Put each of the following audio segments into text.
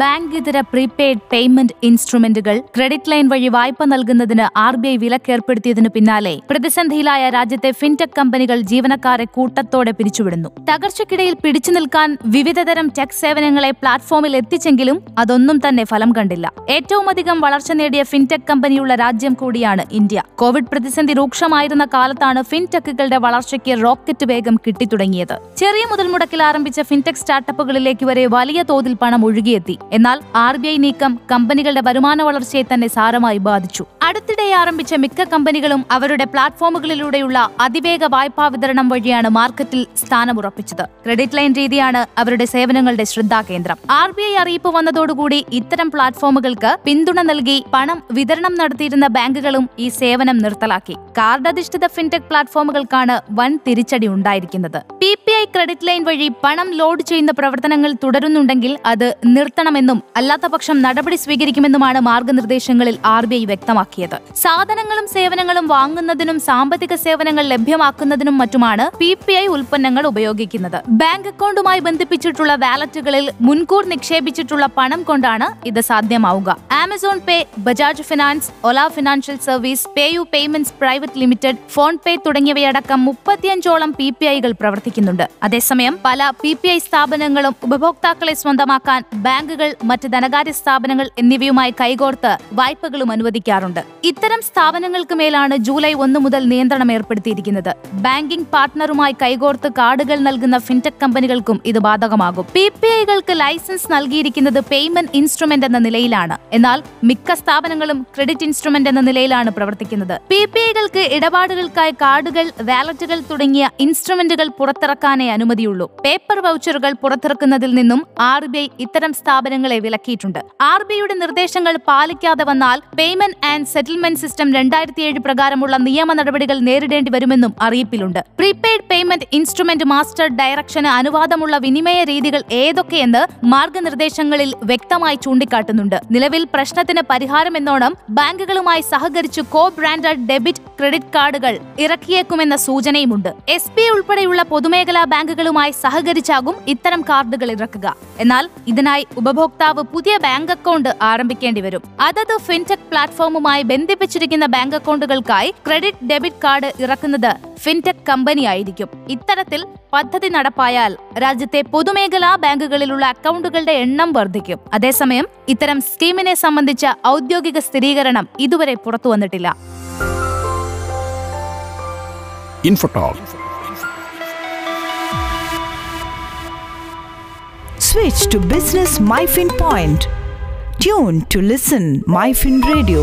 bank ഇതര prepaid payment ഇൻസ്ട്രുമെന്റുകൾ credit line വഴി വായ്പ നൽകുന്നതിന് ആർ ബി ഐ വിലക്കേർപ്പെടുത്തിയതിനു പിന്നാലെ പ്രതിസന്ധിയിലായ രാജ്യത്തെ ഫിൻടെക് കമ്പനികൾ ജീവനക്കാരെ കൂട്ടത്തോടെ പിരിച്ചുവിടുന്നു. തകർച്ചയ്ക്കിടയിൽ പിടിച്ചു നിൽക്കാൻ വിവിധതരം ടെക് സേവനങ്ങളെ പ്ലാറ്റ്ഫോമിൽ എത്തിച്ചെങ്കിലും അതൊന്നും തന്നെ ഫലം കണ്ടില്ല. ഏറ്റവുമധികം വളർച്ച നേടിയ ഫിൻടെക് കമ്പനിയുള്ള രാജ്യം കൂടിയാണ് ഇന്ത്യ. കോവിഡ് പ്രതിസന്ധി രൂക്ഷമായിരുന്ന കാലത്താണ് ഫിൻടെക്കുകളുടെ വളർച്ചയ്ക്ക് റോക്കറ്റ് വേഗം കിട്ടിത്തുടങ്ങിയത്. ചെറിയ മുതൽ മുടക്കിൽ ആരംഭിച്ച ഫിൻടെക് സ്റ്റാർട്ടപ്പുകളിലേക്ക് വരെ വലിയ തോതിൽ പണം ഒഴുകിയെത്തി. എന്നാൽ ആർ നീക്കം കമ്പനികളുടെ വരുമാന വളർച്ചയെ തന്നെ സാരമായി ബാധിച്ചു. അടുത്തിടെ ആരംഭിച്ച മിക്ക കമ്പനികളും അവരുടെ പ്ലാറ്റ്ഫോമുകളിലൂടെയുള്ള അതിവേഗ വായ്പാ വിതരണം വഴിയാണ് മാർക്കറ്റിൽ സ്ഥാനമുറപ്പിച്ചത്. ക്രെഡിറ്റ് ലൈൻ രീതിയാണ് അവരുടെ സേവനങ്ങളുടെ ശ്രദ്ധാകേന്ദ്രം. ആർ ബി ഐ അറിയിപ്പ് വന്നതോടുകൂടി ഇത്തരം പ്ലാറ്റ്ഫോമുകൾക്ക് പിന്തുണ നൽകി പണം വിതരണം നടത്തിയിരുന്ന ബാങ്കുകളും ഈ സേവനം നിർത്തലാക്കി. കാർഡ് അധിഷ്ഠിത ഫിൻടെക് പ്ലാറ്റ്ഫോമുകൾക്കാണ് വൻ തിരിച്ചടി ഉണ്ടായിരിക്കുന്നത്. P P I credit line വഴി പണം ലോഡ് ചെയ്യുന്ന പ്രവർത്തനങ്ങൾ തുടരുന്നുണ്ടെങ്കിൽ അത് നിർത്തണമെന്നും അല്ലാത്തപക്ഷം നടപടി സ്വീകരിക്കുമെന്നുമാണ് മാർഗനിർദ്ദേശങ്ങളിൽ ആർ ബി ഐ വ്യക്തമാക്കിയത് സാധനങ്ങളും സേവനങ്ങളും വാങ്ങുന്നതിനും സാമ്പത്തിക സേവനങ്ങൾ ലഭ്യമാക്കുന്നതിനും മറ്റുമാണ് പി പി ഐ ഉൽപ്പന്നങ്ങൾ ഉപയോഗിക്കുന്നത്. ബാങ്ക് അക്കൗണ്ടുമായി ബന്ധിപ്പിച്ചിട്ടുള്ള വാലറ്റുകളിൽ മുൻകൂർ നിക്ഷേപിച്ചിട്ടുള്ള പണം കൊണ്ടാണ് ഇത് സാധ്യമാവുക. Amazon Pay Bajaj finance Ola financial service PayU payments private limited PhonePe തുടങ്ങിയവയടക്കം മുപ്പത്തിയഞ്ചോളം പി പി ഐകൾ പ്രവർത്തിക്കുന്നുണ്ട്. അതേസമയം പല പി പി ഐ സ്ഥാപനങ്ങളും ഉപഭോക്താക്കളെ സ്വന്തമാക്കാൻ ബാങ്കുകൾ മറ്റ് ധനകാര്യ സ്ഥാപനങ്ങൾ എന്നിവയുമായി കൈകോർത്ത് വായ്പകളും അനുവദിക്കാറുണ്ട്. ഇത്തരം സ്ഥാപനങ്ങൾക്ക് മേലാണ് ജൂലൈ ഒന്ന് മുതൽ നിയന്ത്രണം ഏർപ്പെടുത്തിയിരിക്കുന്നത്. ബാങ്കിംഗ് പാർട്ട്ണറുമായി കൈകോർത്ത് കാർഡുകൾ നൽകുന്ന ഫിൻടെക് കമ്പനികൾക്കും ഇത് ബാധകമാകും. പി പി ഐകൾക്ക് ലൈസൻസ് നൽകിയിരിക്കുന്നത് പേയ്മെന്റ് ഇൻസ്ട്രുമെന്റ് എന്ന നിലയിലാണ്. എന്നാൽ മിക്ക സ്ഥാപനങ്ങളും ക്രെഡിറ്റ് ഇൻസ്ട്രുമെന്റ് എന്ന നിലയിലാണ് പ്രവർത്തിക്കുന്നത്. പി പി ഐകൾക്ക് ഇടപാടുകൾക്കായി കാർഡുകൾ വാലറ്റുകൾ തുടങ്ങിയ ഇൻസ്ട്രുമെന്റുകൾ പുറത്തിറക്കാനേ അനുമതിയുള്ളൂ. പേപ്പർ വൗച്ചറുകൾ പുറത്തിറക്കുന്നതിൽ നിന്നും ആർ ബി ഐ ഇത്തരം സ്ഥാപനങ്ങളെ വിലക്കിയിട്ടുണ്ട്. ആർ ബി ഐയുടെ നിർദ്ദേശങ്ങൾ പാലിക്കാതെ വന്നാൽ പേയ്മെന്റ് ആൻഡ് സെറ്റിൽമെന്റ് സിസ്റ്റം രണ്ടായിരത്തി ഏഴ് പ്രകാരമുള്ള നിയമ നടപടികൾ നേരിടേണ്ടി വരുമെന്നും അറിയിപ്പിലുണ്ട്. പ്രീപെയ്ഡ് പേയ്മെന്റ് ഇൻസ്ട്രുമെന്റ് മാസ്റ്റർ ഡയറക്ഷന് അനുവാദമുള്ള വിനിമയ രീതികൾ ഏതൊക്കെയെന്ന് മാർഗനിർദ്ദേശങ്ങളിൽ വ്യക്തമായി ചൂണ്ടിക്കാട്ടുന്നുണ്ട്. നിലവിൽ പ്രശ്നത്തിന് പരിഹാരമെന്നോണം ബാങ്കുകളുമായി സഹകരിച്ച് കോ ബ്രാൻഡഡ് ഡെബിറ്റ് ക്രെഡിറ്റ് കാർഡുകൾ ഇറക്കിയേക്കുമെന്ന സൂചനയുമുണ്ട്. എസ് ബി ഉൾപ്പെടെയുള്ള പൊതുമേഖലാ ബാങ്കുകളുമായി സഹകരിച്ചാകും ഇത്തരം കാർഡുകൾ ഇറക്കുക. എന്നാൽ ഇതിനായി ഉപഭോക്താവ് പുതിയ ബാങ്ക് അക്കൗണ്ട് ആരംഭിക്കേണ്ടി വരും. അതത് ഫിൻടെക് പ്ലാറ്റ്ഫോമുമായി ബന്ധിപ്പിച്ചിരിക്കുന്ന ബാങ്ക് അക്കൗണ്ടുകൾക്കായി ക്രെഡിറ്റ് ഡെബിറ്റ് കാർഡ് ഇറക്കുന്നത് ഫിൻടെക് കമ്പനിയായിരിക്കും ഇത്തരത്തിൽ പദ്ധതി നടപ്പായാൽ രാജ്യത്തെ പൊതുമേഖലാ ബാങ്കുകളിലുള്ള അക്കൗണ്ടുകളുടെ എണ്ണം വർദ്ധിക്കും അതേസമയം ഇത്തരം സ്കീമിനെ സംബന്ധിച്ച ഔദ്യോഗിക സ്ഥിരീകരണം ഇതുവരെ പുറത്തു വന്നിട്ടില്ല Switch to Business MyFin Point. Tune to listen MyFin Radio.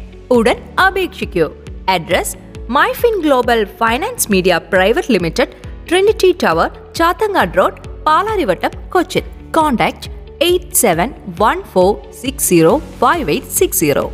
ഉടൻ അപേക്ഷിക്കൂ. Address MyFin global finance media private limited Trinity tower Chathangad road Palarivattom Cochin. Contact eight seven one four six zero five eight six zero.